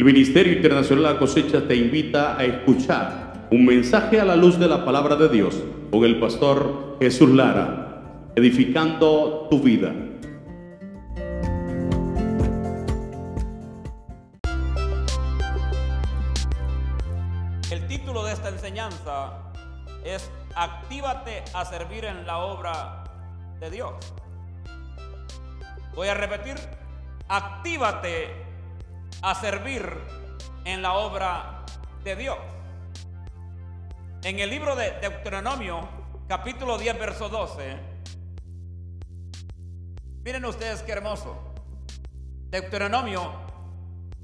El Ministerio Internacional La Cosecha te invita a escuchar un mensaje a la luz de la palabra de Dios con el pastor Jesús Lara, edificando tu vida. El título de esta enseñanza es Actívate a servir en la obra de Dios. Voy a repetir, actívate a servir en la obra de Dios. En el libro de Deuteronomio, capítulo 10, verso 12, miren ustedes qué hermoso. Deuteronomio,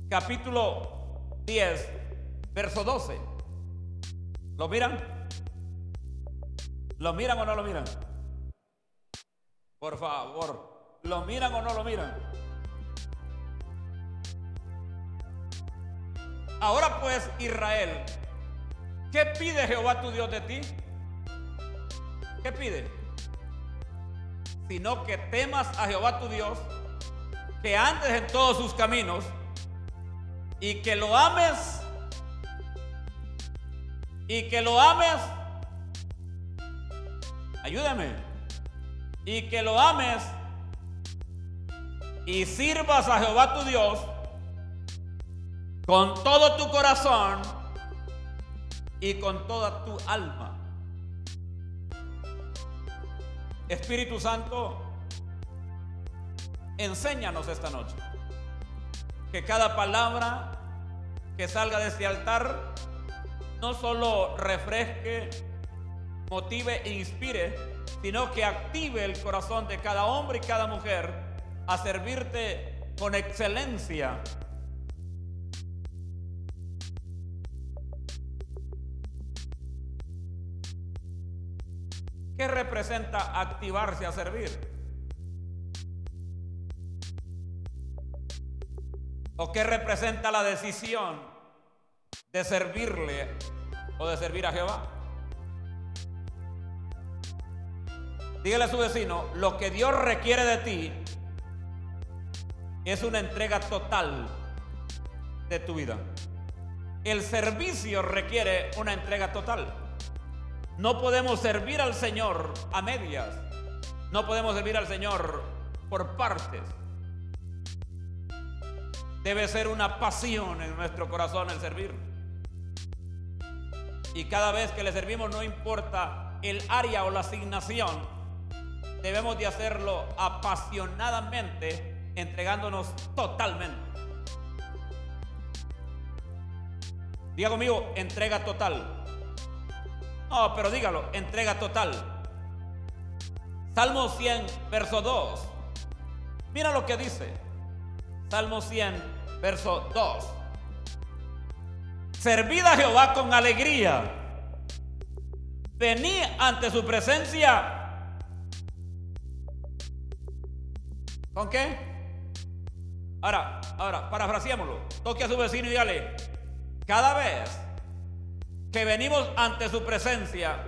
capítulo 10, verso 12. ¿Lo miran? ¿Lo miran o no lo miran? Por favor, ¿lo miran o no lo miran? Ahora pues, Israel, ¿qué pide Jehová tu Dios de ti? ¿Qué pide? Sino que temas a Jehová tu Dios, que andes en todos sus caminos y que lo ames y que lo ames. Ayúdame. Y que lo ames y sirvas a Jehová tu Dios con todo tu corazón y con toda tu alma. Espíritu Santo, enséñanos esta noche que cada palabra que salga de este altar no solo refresque, motive e inspire, sino que active el corazón de cada hombre y cada mujer a servirte con excelencia ¿Qué representa activarse a servir? ¿O qué representa la decisión de servirle o de servir a Jehová? Dígale a su vecino, lo que Dios requiere de ti es una entrega total de tu vida. El servicio requiere una entrega total. No podemos servir al Señor a medias. No podemos servir al Señor por partes. Debe ser una pasión en nuestro corazón el servir. Y cada vez que le servimos, no importa el área o la asignación, debemos de hacerlo apasionadamente, entregándonos totalmente. Diga conmigo, entrega total. No, pero dígalo, entrega total. Salmo 100, verso 2. Mira lo que dice. Salmo 100, verso 2. Servid a Jehová con alegría. Vení ante su presencia. ¿Con qué? Ahora, ahora, parafraseémoslo. Toque a su vecino y dígale, cada vez que venimos ante su presencia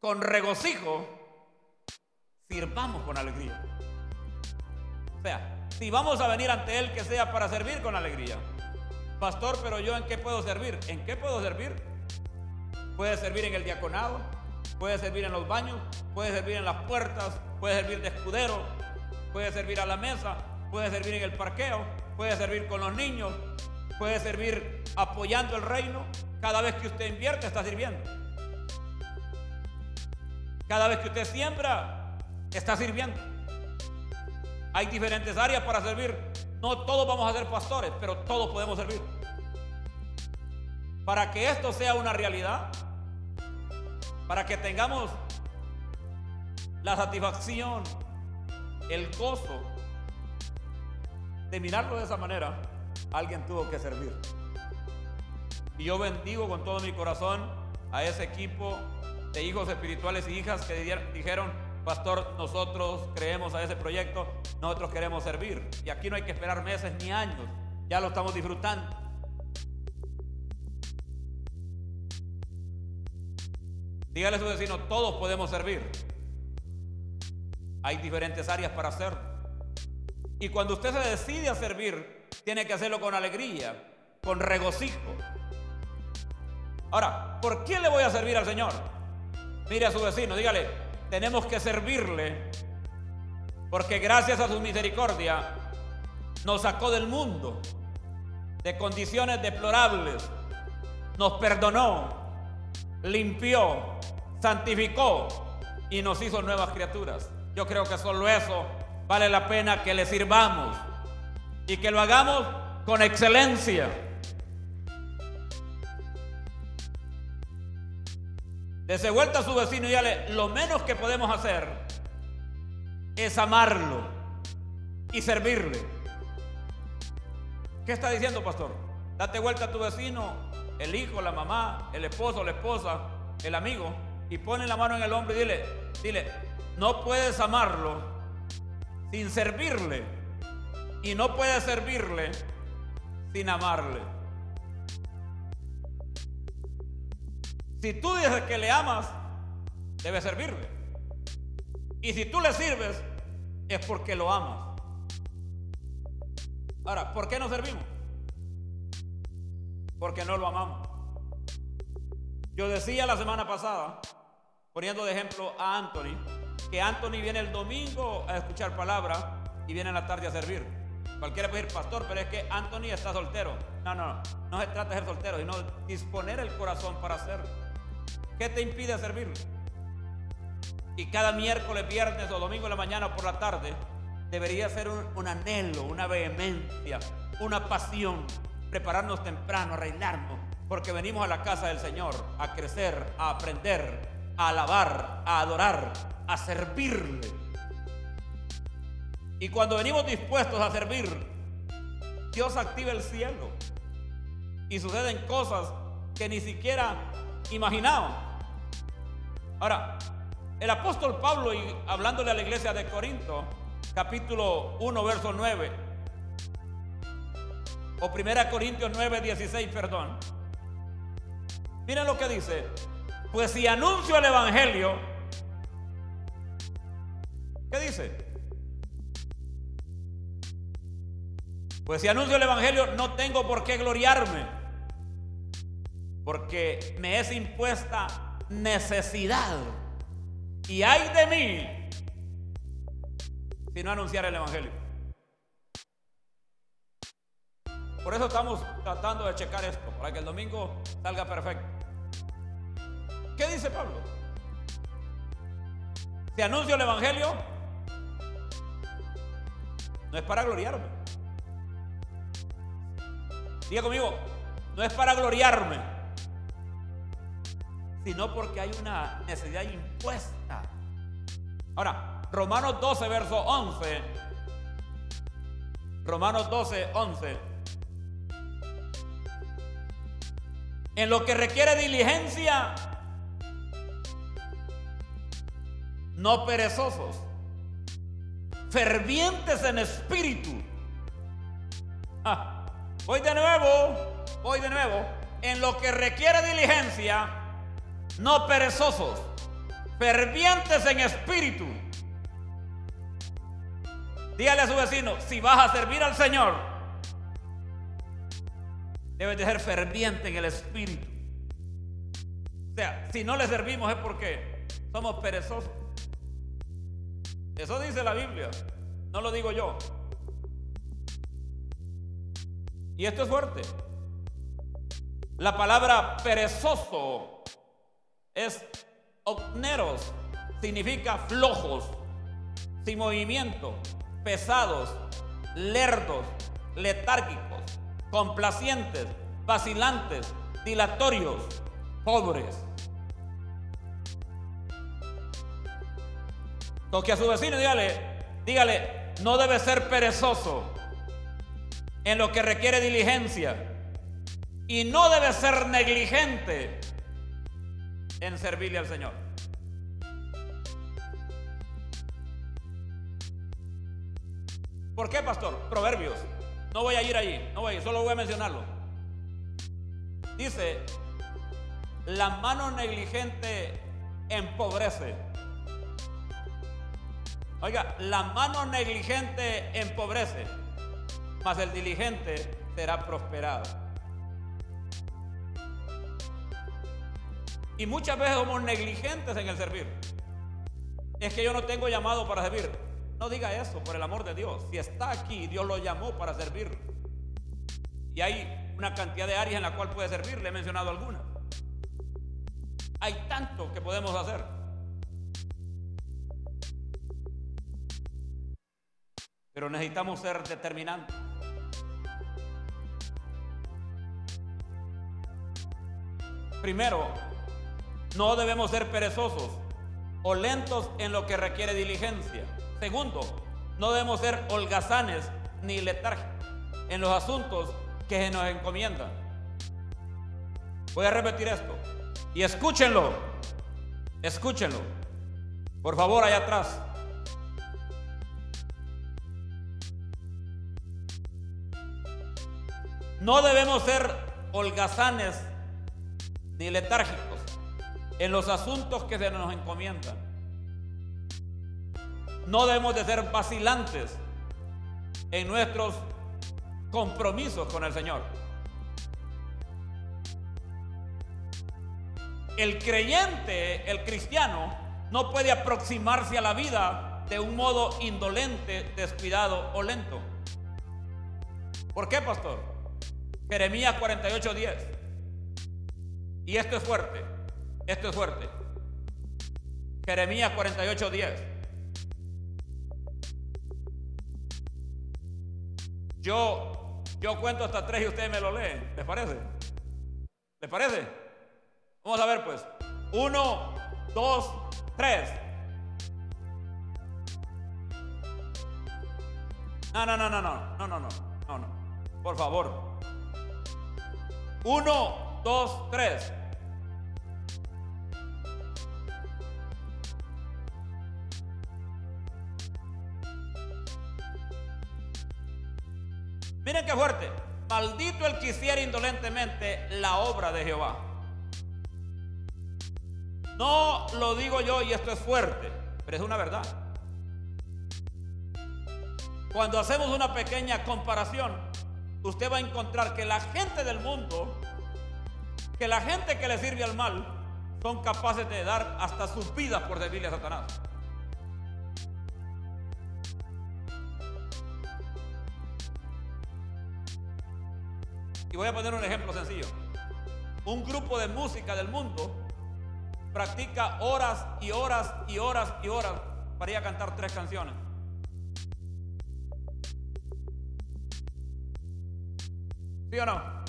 con regocijo, sirvamos con alegría. O sea, si vamos a venir ante Él, que sea para servir con alegría. Pastor, pero yo en qué puedo servir? ¿En qué puedo servir? Puede servir en el diaconado, puede servir en los baños, puede servir en las puertas, puede servir de escudero, puede servir a la mesa, puede servir en el parqueo, puede servir con los niños, puede servir apoyando el reino, cada vez que usted invierte está sirviendo. Cada vez que usted siembra está sirviendo. Hay diferentes áreas para servir. No todos vamos a ser pastores, pero todos podemos servir. Para que esto sea una realidad, para que tengamos la satisfacción, el gozo de mirarlo de esa manera, alguien tuvo que servir. Y yo bendigo con todo mi corazón a ese equipo de hijos espirituales y hijas que dijeron, pastor, nosotros creemos a ese proyecto, nosotros queremos servir. Y aquí no hay que esperar meses ni años, ya lo estamos disfrutando. Dígale a su vecino, todos podemos servir. Hay diferentes áreas para hacerlo. Y cuando usted se decide a servir, tiene que hacerlo con alegría, con regocijo. Ahora, ¿por qué le voy a servir al Señor? Mire a su vecino, dígale, tenemos que servirle porque gracias a su misericordia nos sacó del mundo, de condiciones deplorables, nos perdonó, limpió, santificó y nos hizo nuevas criaturas. Yo creo que solo eso vale la pena que le sirvamos y que lo hagamos con excelencia. Desde vuelta a su vecino y dale, lo menos que podemos hacer es amarlo y servirle. ¿Qué está diciendo, pastor? Date vuelta a tu vecino, el hijo, la mamá, el esposo, la esposa, el amigo, y pone la mano en el hombro y dile, dile, no puedes amarlo sin servirle. Y no puedes servirle sin amarle. Si tú dices que le amas, debes servirle. Y si tú le sirves, es porque lo amas. Ahora, ¿por qué no servimos? Porque no lo amamos. Yo decía la semana pasada, poniendo de ejemplo a Anthony, que Anthony viene el domingo a escuchar palabra y viene en la tarde a servir. Cualquiera puede decir, pastor, pero es que Anthony está soltero. No, no, no. No se trata de ser soltero, sino disponer el corazón para hacerlo. ¿Qué te impide servirle? Y cada miércoles, viernes o domingo en la mañana por la tarde debería ser un, anhelo, una vehemencia, una pasión. Prepararnos temprano, arreglarnos, porque venimos a la casa del Señor a crecer, a aprender, a alabar, a adorar, a servirle. Y cuando venimos dispuestos a servir, Dios activa el cielo y suceden cosas que ni siquiera imaginábamos. Ahora, el apóstol Pablo, y hablándole a la iglesia de Corinto, capítulo 1, verso 9, o 1 Corintios 9, 16, perdón. Miren lo que dice. Pues si anuncio el Evangelio, ¿qué dice? Pues si anuncio el Evangelio, no tengo por qué gloriarme, porque me es impuesta necesidad. Y hay de mí si no anunciar el Evangelio. Por eso estamos tratando de checar esto, para que el domingo salga perfecto. ¿Qué dice Pablo? Si anuncio el Evangelio, no es para gloriarme. Diga conmigo, no es para gloriarme sino porque hay una necesidad impuesta. Ahora, Romanos 12, verso 11. Romanos 12, 11. En lo que requiere diligencia, no perezosos, fervientes en espíritu. Ah, voy de nuevo, voy de nuevo. En lo que requiere diligencia, no perezosos, fervientes en espíritu. Dígale a su vecino, si vas a servir al Señor, debes de ser ferviente en el espíritu. O sea, si no le servimos es porque somos perezosos. Eso dice la Biblia, no lo digo yo. Y esto es fuerte. La palabra perezoso es ocneros, significa flojos, sin movimiento, pesados, lerdos, letárgicos, complacientes, vacilantes, dilatorios, pobres. Toque a su vecino dígale, dígale, no debe ser perezoso en lo que requiere diligencia y no debe ser negligente en servirle al Señor. ¿Por qué, pastor? Proverbios. No voy a ir allí, no voy solo voy a mencionarlo. Dice, la mano negligente empobrece. Oiga, la mano negligente empobrece. mas el diligente será prosperado. Y muchas veces somos negligentes en el servir. Es que yo no tengo llamado para servir. No diga eso, por el amor de Dios. Si está aquí, Dios lo llamó para servir. Y hay una cantidad de áreas en la cual puede servir. Le he mencionado algunas. Hay tanto que podemos hacer. Pero necesitamos ser determinantes. Primero, no debemos ser perezosos o lentos en lo que requiere diligencia. Segundo, no debemos ser holgazanes ni letárgicos en los asuntos que se nos encomiendan. Voy a repetir esto. Y escúchenlo. Escúchenlo. Por favor, allá atrás. No debemos ser holgazanes ni letárgicos en los asuntos que se nos encomiendan. No debemos de ser vacilantes en nuestros compromisos con el Señor. El creyente, el cristiano, no puede aproximarse a la vida de un modo indolente, descuidado o lento. ¿Por qué, pastor? Jeremías 48:10. Y esto es fuerte, esto es fuerte. Jeremías 48:10. Yo, yo cuento hasta tres y ustedes me lo leen. ¿Les parece? ¿Les parece? Vamos a ver pues. Uno, dos, tres. No, no, no, no, no, no, no, no, no, no. Por favor. Uno, dos, tres. Fuerte. Maldito el que hiciera indolentemente la obra de Jehová. No lo digo yo y esto es fuerte, pero es una verdad. Cuando hacemos una pequeña comparación, usted va a encontrar que la gente del mundo, que la gente que le sirve al mal, son capaces de dar hasta sus vidas por servirle a Satanás. Y voy a poner un ejemplo sencillo. Un grupo de música del mundo practica horas y horas y horas y horas para ir a cantar tres canciones. ¿Sí o no?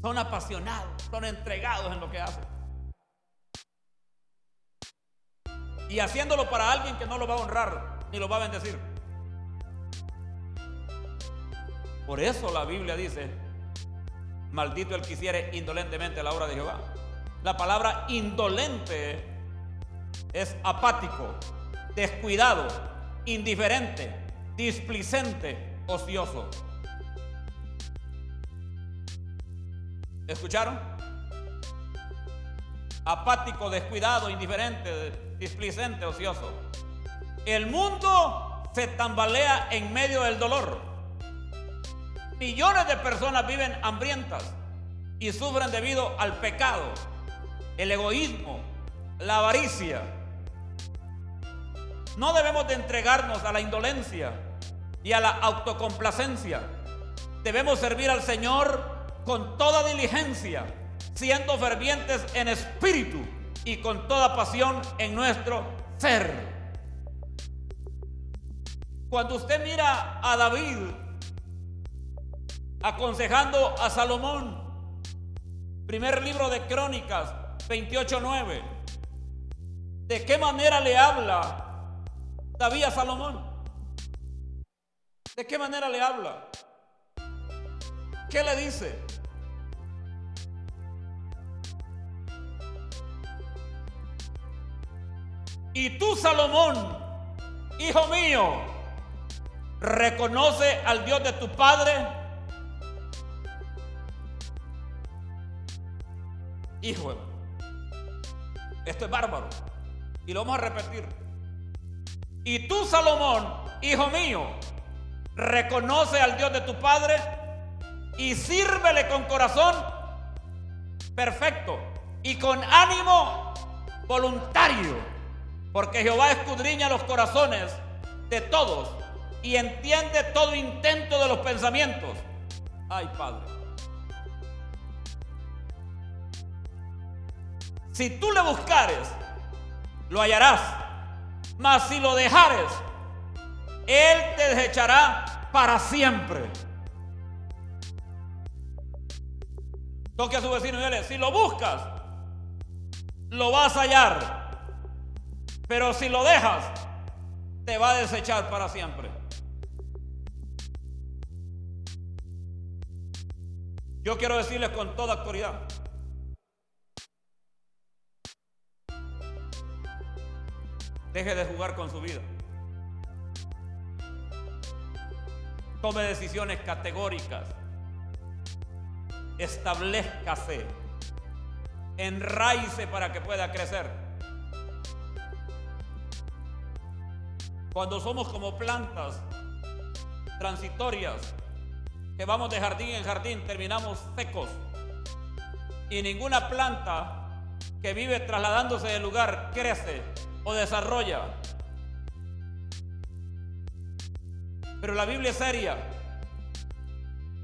Son apasionados, son entregados en lo que hacen. Y haciéndolo para alguien que no lo va a honrar ni lo va a bendecir. Por eso la Biblia dice, maldito el que hiciere indolentemente la obra de Jehová. La palabra indolente es apático, descuidado, indiferente, displicente, ocioso. ¿Escucharon? Apático, descuidado, indiferente, displicente, ocioso. El mundo se tambalea en medio del dolor. Millones de personas viven hambrientas y sufren debido al pecado, el egoísmo, la avaricia. No debemos de entregarnos a la indolencia y a la autocomplacencia. Debemos servir al Señor con toda diligencia, siendo fervientes en espíritu y con toda pasión en nuestro ser. Cuando usted mira a David aconsejando a Salomón. Primer libro de Crónicas 28:9. ¿De qué manera le habla David a Salomón? ¿De qué manera le habla? ¿Qué le dice? Y tú, Salomón, hijo mío, reconoce al Dios de tu padre Hijo, esto es bárbaro. Y lo vamos a repetir. Y tú, Salomón, hijo mío, reconoce al Dios de tu Padre y sírvele con corazón perfecto y con ánimo voluntario, porque Jehová escudriña los corazones de todos y entiende todo intento de los pensamientos. Ay, Padre. Si tú le buscares, lo hallarás. Mas si lo dejares, Él te desechará para siempre. Toque a su vecino y dile, si lo buscas, lo vas a hallar. Pero si lo dejas, te va a desechar para siempre. Yo quiero decirles con toda autoridad. Deje de jugar con su vida. Tome decisiones categóricas. Establezcase. Enraice para que pueda crecer. Cuando somos como plantas transitorias, que vamos de jardín en jardín, terminamos secos. Y ninguna planta que vive trasladándose de lugar crece o desarrolla. Pero la Biblia es seria.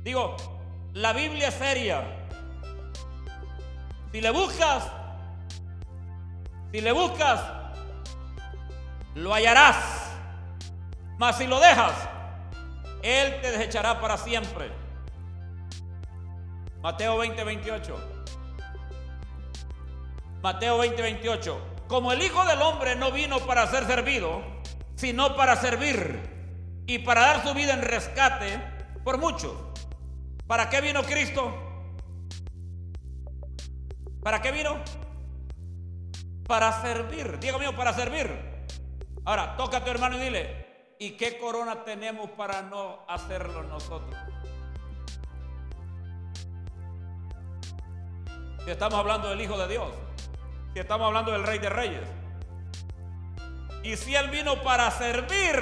Digo, la Biblia es seria. Si le buscas, si le buscas, lo hallarás. Mas si lo dejas, Él te desechará para siempre. Mateo 20, 28. Mateo 20, 28. Como el Hijo del Hombre no vino para ser servido, sino para servir y para dar su vida en rescate por muchos. ¿Para qué vino Cristo? ¿Para qué vino? Para servir. Diego mío, para servir. Ahora, toca a tu hermano y dile, ¿Y qué corona tenemos para no hacerlo nosotros? Estamos hablando del Hijo de Dios, si estamos hablando del Rey de Reyes, y si Él vino para servir,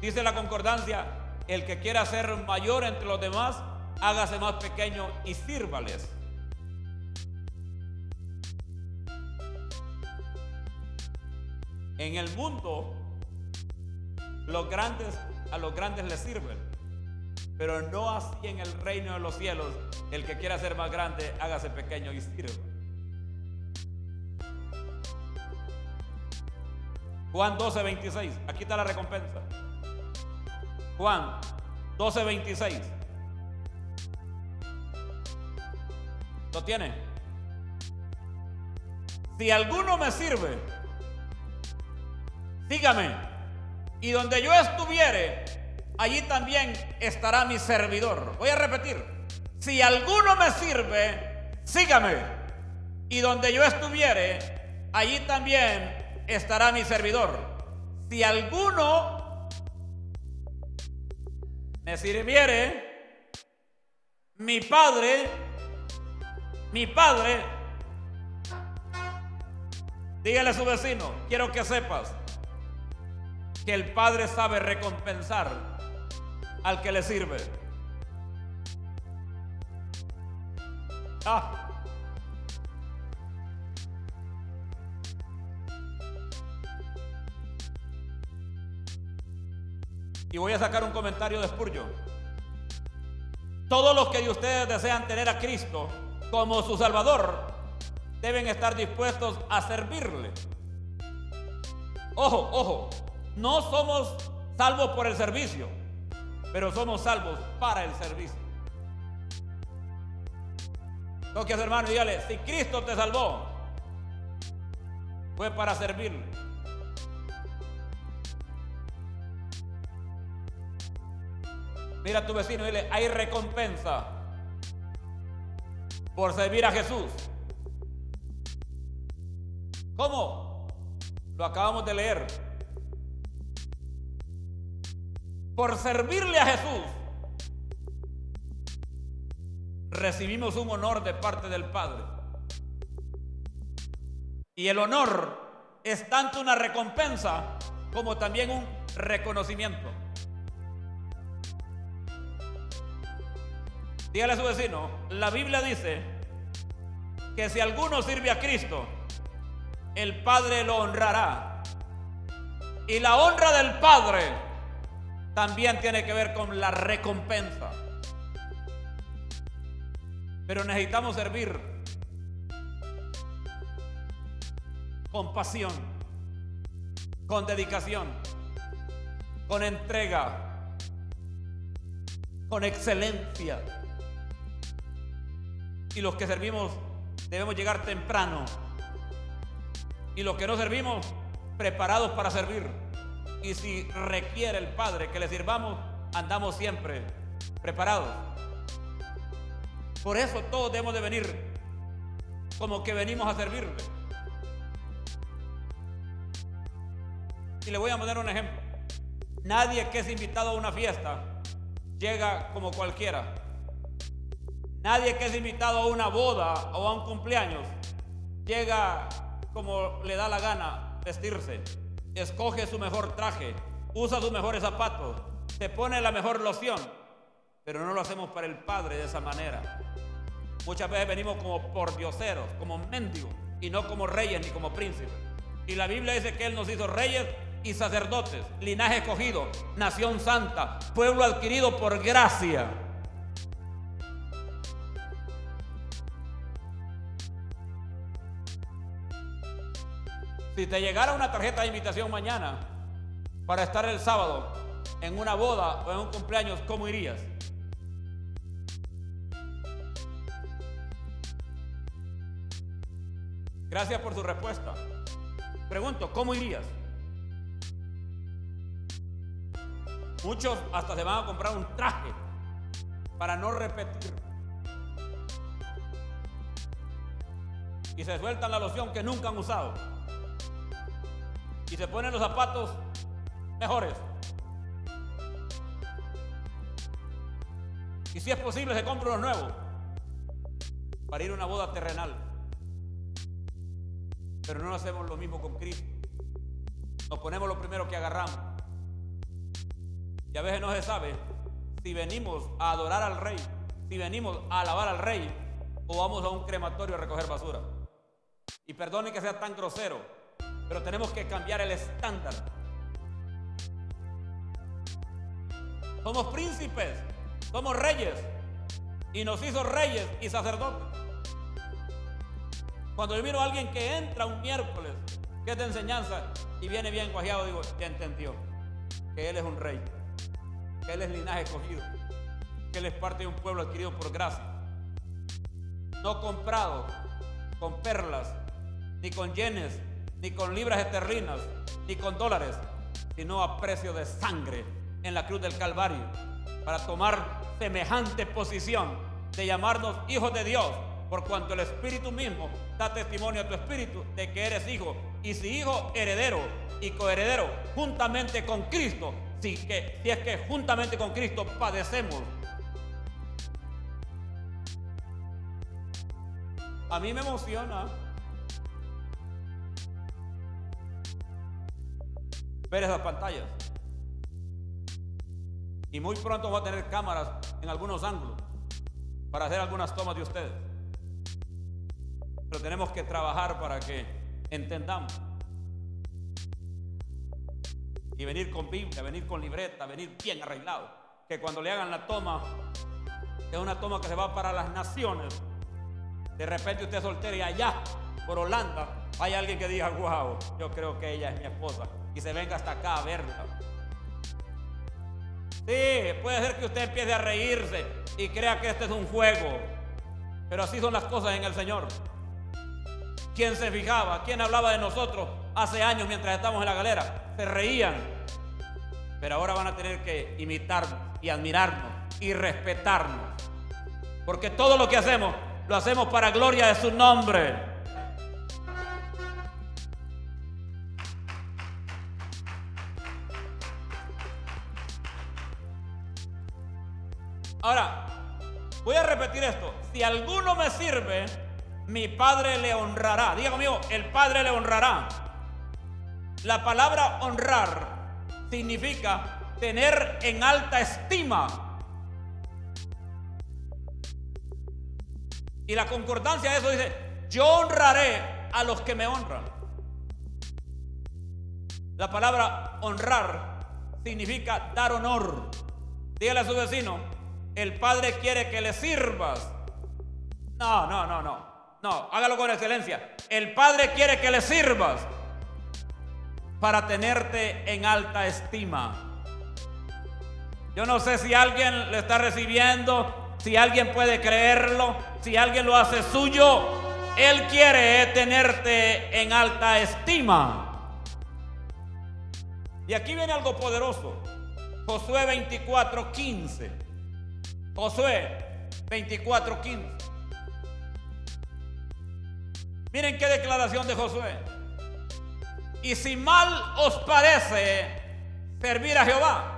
dice la concordancia, el que quiera ser mayor entre los demás, hágase más pequeño y sírvales. En el mundo, los grandes a los grandes les sirven, pero no así en el reino de los cielos. El que quiera ser más grande, hágase pequeño y sirva. Juan 12, 26. Aquí está la recompensa. Juan 12, 26. ¿Lo tiene? Si alguno me sirve, Dígame, y donde yo estuviere, allí también estará mi servidor. Voy a repetir, si alguno me sirve, sígame, y donde yo estuviere, allí también estará mi servidor. Si alguno me sirviere, mi padre, mi padre, dígale a su vecino, quiero que sepas que el Padre sabe recompensar al que le sirve. Ah. Y voy a sacar un comentario de Spurgeon. Todos los que de ustedes desean tener a Cristo como su Salvador deben estar dispuestos a servirle. Ojo, ojo, no somos salvos por el servicio, pero somos salvos para el servicio. Toque a su hermano y dígale, si Cristo te salvó, fue para servirle. Mira a tu vecino y dile, hay recompensa por servir a Jesús. ¿Cómo? Lo acabamos de leer. Por servirle a Jesús, recibimos un honor de parte del Padre. Y el honor es tanto una recompensa como también un reconocimiento. Dígale a su vecino, la Biblia dice que si alguno sirve a Cristo, el Padre lo honrará. Y la honra del Padre también tiene que ver con la recompensa. Pero necesitamos servir con pasión, con dedicación, con entrega, con excelencia. Y los que servimos debemos llegar temprano. Y los que no servimos, preparados para servir. Y si requiere el Padre que le sirvamos, andamos siempre preparados. Por eso todos debemos de venir como que venimos a servirle. Y le voy a poner un ejemplo. Nadie que es invitado a una fiesta llega como cualquiera. Nadie que es invitado a una boda o a un cumpleaños llega como le da la gana vestirse. Escoge su mejor traje, usa sus mejores zapatos, se pone la mejor loción, pero no lo hacemos para el Padre de esa manera. Muchas veces venimos como por dioseros, como mendigos, y no como reyes ni como príncipes. Y la Biblia dice que Él nos hizo reyes y sacerdotes, linaje escogido, nación santa, pueblo adquirido por gracia. Si te llegara una tarjeta de invitación mañana para estar el sábado en una boda o en un cumpleaños, ¿cómo irías? Gracias por su respuesta. Pregunto, ¿cómo irías? Muchos hasta se van a comprar un traje para no repetir. Y se sueltan la loción que nunca han usado. Y se ponen los zapatos mejores. Y si es posible, se compra unos nuevos para ir a una boda terrenal. Pero no hacemos lo mismo con Cristo. Nos ponemos lo primero que agarramos. Y a veces no se sabe si venimos a adorar al rey, si venimos a alabar al rey o vamos a un crematorio a recoger basura. Y perdone que sea tan grosero, pero tenemos que cambiar el estándar. Somos príncipes, somos reyes y nos hizo reyes y sacerdotes. Cuando yo miro a alguien que entra un miércoles, que es de enseñanza, y viene bien cuajeado, digo, ya entendió que él es un rey, que él es linaje escogido, que él es parte de un pueblo adquirido por gracia, no comprado con perlas, ni con yenes, ni con libras esterlinas, ni con dólares, sino a precio de sangre en la cruz del Calvario, para tomar semejante posición de llamarnos hijos de Dios, por cuanto el Espíritu mismo da testimonio a tu espíritu de que eres hijo, y si hijo, heredero y coheredero, juntamente con Cristo, si, que, si es que juntamente con Cristo padecemos. A mí me emociona ver esas pantallas. Y muy pronto va a tener cámaras en algunos ángulos para hacer algunas tomas de ustedes. Pero tenemos que trabajar para que entendamos. Y venir con Biblia, venir con libreta, venir bien arreglado. Que cuando le hagan la toma, es una toma que se va para las naciones. De repente usted es soltero y allá, por Holanda, hay alguien que diga, wow, yo creo que ella es mi esposa. Y se venga hasta acá a verla. Sí, puede ser que usted empiece a reírse y crea que este es un juego. Pero así son las cosas en el Señor. ¿Quién se fijaba? ¿Quién hablaba de nosotros hace años mientras estábamos en la galera? Se reían. Pero ahora van a tener que imitarnos y admirarnos y respetarnos. Porque todo lo que hacemos, lo hacemos para gloria de su nombre. Ahora, voy a repetir esto. Si alguno me sirve, mi Padre le honrará. Diga conmigo, el Padre le honrará. La palabra honrar significa tener en alta estima. Y la concordancia de eso dice, yo honraré a los que me honran. La palabra honrar significa dar honor. Dígale a su vecino, el Padre quiere que le sirvas. No, no, no, no. No, hágalo con excelencia. El Padre quiere que le sirvas para tenerte en alta estima. Yo no sé si alguien le está recibiendo, si alguien puede creerlo, si alguien lo hace suyo. Él quiere tenerte en alta estima. Y aquí viene algo poderoso. Josué 24:15. Josué 24:15. Miren qué declaración de Josué. Y si mal os parece servir a Jehová,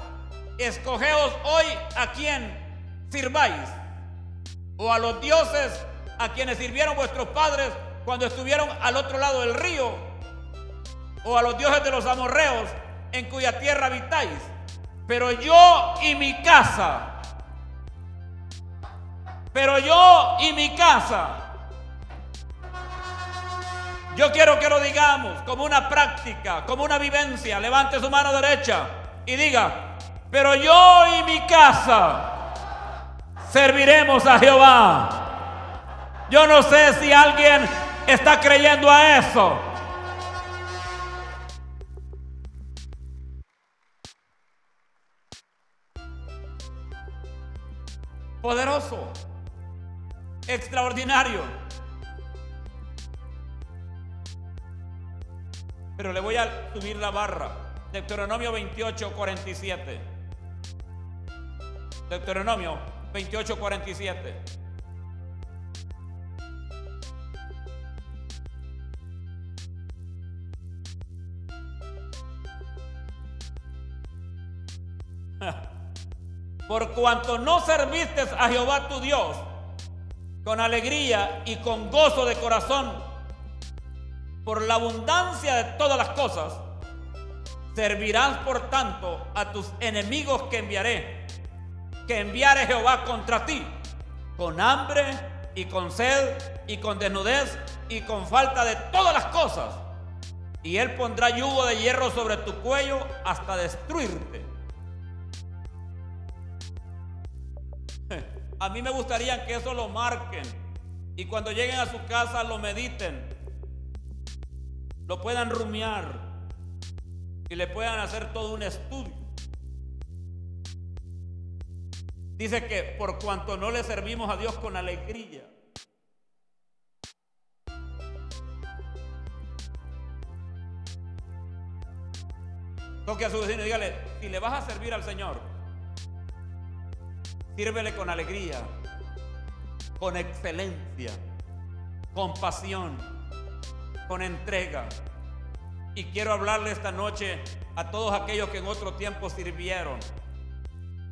escogeos hoy a quien sirváis, o a los dioses a quienes sirvieron vuestros padres cuando estuvieron al otro lado del río, o a los dioses de los amorreos en cuya tierra habitáis. Pero yo y mi casa, pero yo y mi casa yo quiero que lo digamos como una práctica, como una vivencia. Levante su mano derecha y diga, pero yo y mi casa serviremos a Jehová. Yo no sé si alguien está creyendo a eso. Poderoso, extraordinario. Pero le voy a subir la barra. Deuteronomio 28, 47. Deuteronomio 28, 47. Por cuanto no serviste a Jehová tu Dios con alegría y con gozo de corazón, por la abundancia de todas las cosas, servirás por tanto a tus enemigos que enviaré, que enviare Jehová contra ti, con hambre y con sed y con desnudez y con falta de todas las cosas. Y él pondrá yugo de hierro sobre tu cuello hasta destruirte. A mí me gustaría que eso lo marquen y cuando lleguen a su casa lo mediten lo puedan rumiar y le puedan hacer todo un estudio. Dice que por cuanto no le servimos a Dios con alegría, toque a su vecino y dígale, si le vas a servir al Señor, sírvele con alegría, con excelencia, con pasión con entrega. Y quiero hablarle esta noche a todos aquellos que en otro tiempo sirvieron.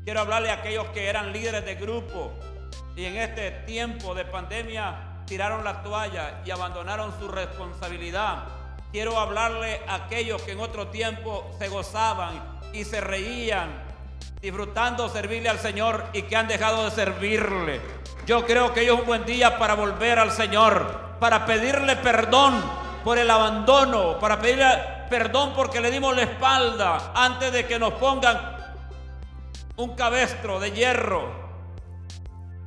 Quiero hablarle a aquellos que eran líderes de grupo y en este tiempo de pandemia tiraron la toalla y abandonaron su responsabilidad. Quiero hablarle a aquellos que en otro tiempo se gozaban y se reían, disfrutando servirle al Señor y que han dejado de servirle. Yo creo que hoy es un buen día para volver al Señor, para pedirle perdón por el abandono, para pedirle perdón porque le dimos la espalda antes de que nos pongan un cabestro de hierro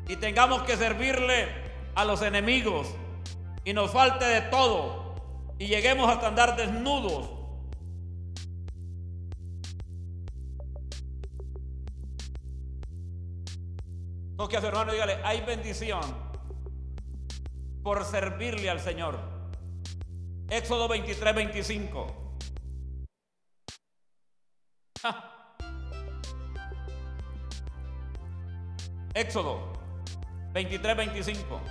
y tengamos que servirle a los enemigos y nos falte de todo y lleguemos hasta andar desnudos. Toque a su hermano y dígale, hay bendición por servirle al Señor. Éxodo 23, 25. Éxodo 23, 25.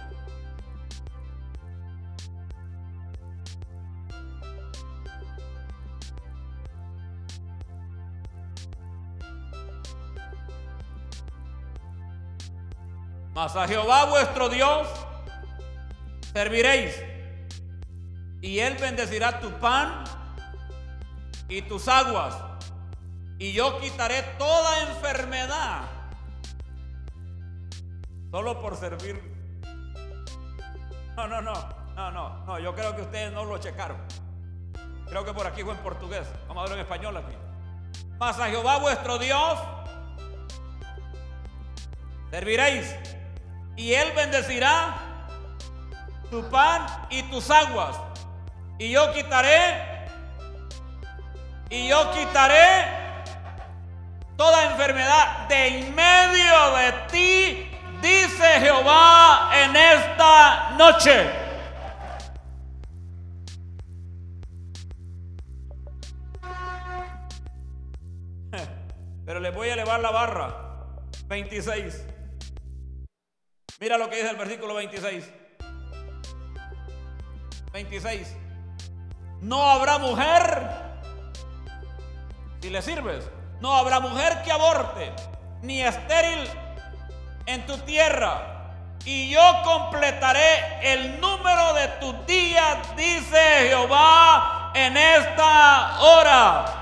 Mas a Jehová vuestro Dios serviréis. Y Él bendecirá tu pan y tus aguas. Y yo quitaré toda enfermedad. Solo por servir. No, no, no, no, no, no. Yo creo que ustedes no lo checaron. Creo que por aquí fue en portugués. Vamos a verlo en español aquí. Mas a Jehová vuestro Dios serviréis. Y Él bendecirá tu pan y tus aguas. Y yo quitaré, y yo quitaré toda enfermedad de en medio de ti, dice Jehová en esta noche. Pero les voy a elevar la barra. 26. Mira lo que dice el versículo 26. 26. No habrá mujer, si le sirves, no habrá mujer que aborte, ni estéril en tu tierra. Y yo completaré el número de tus días, dice Jehová, en esta hora.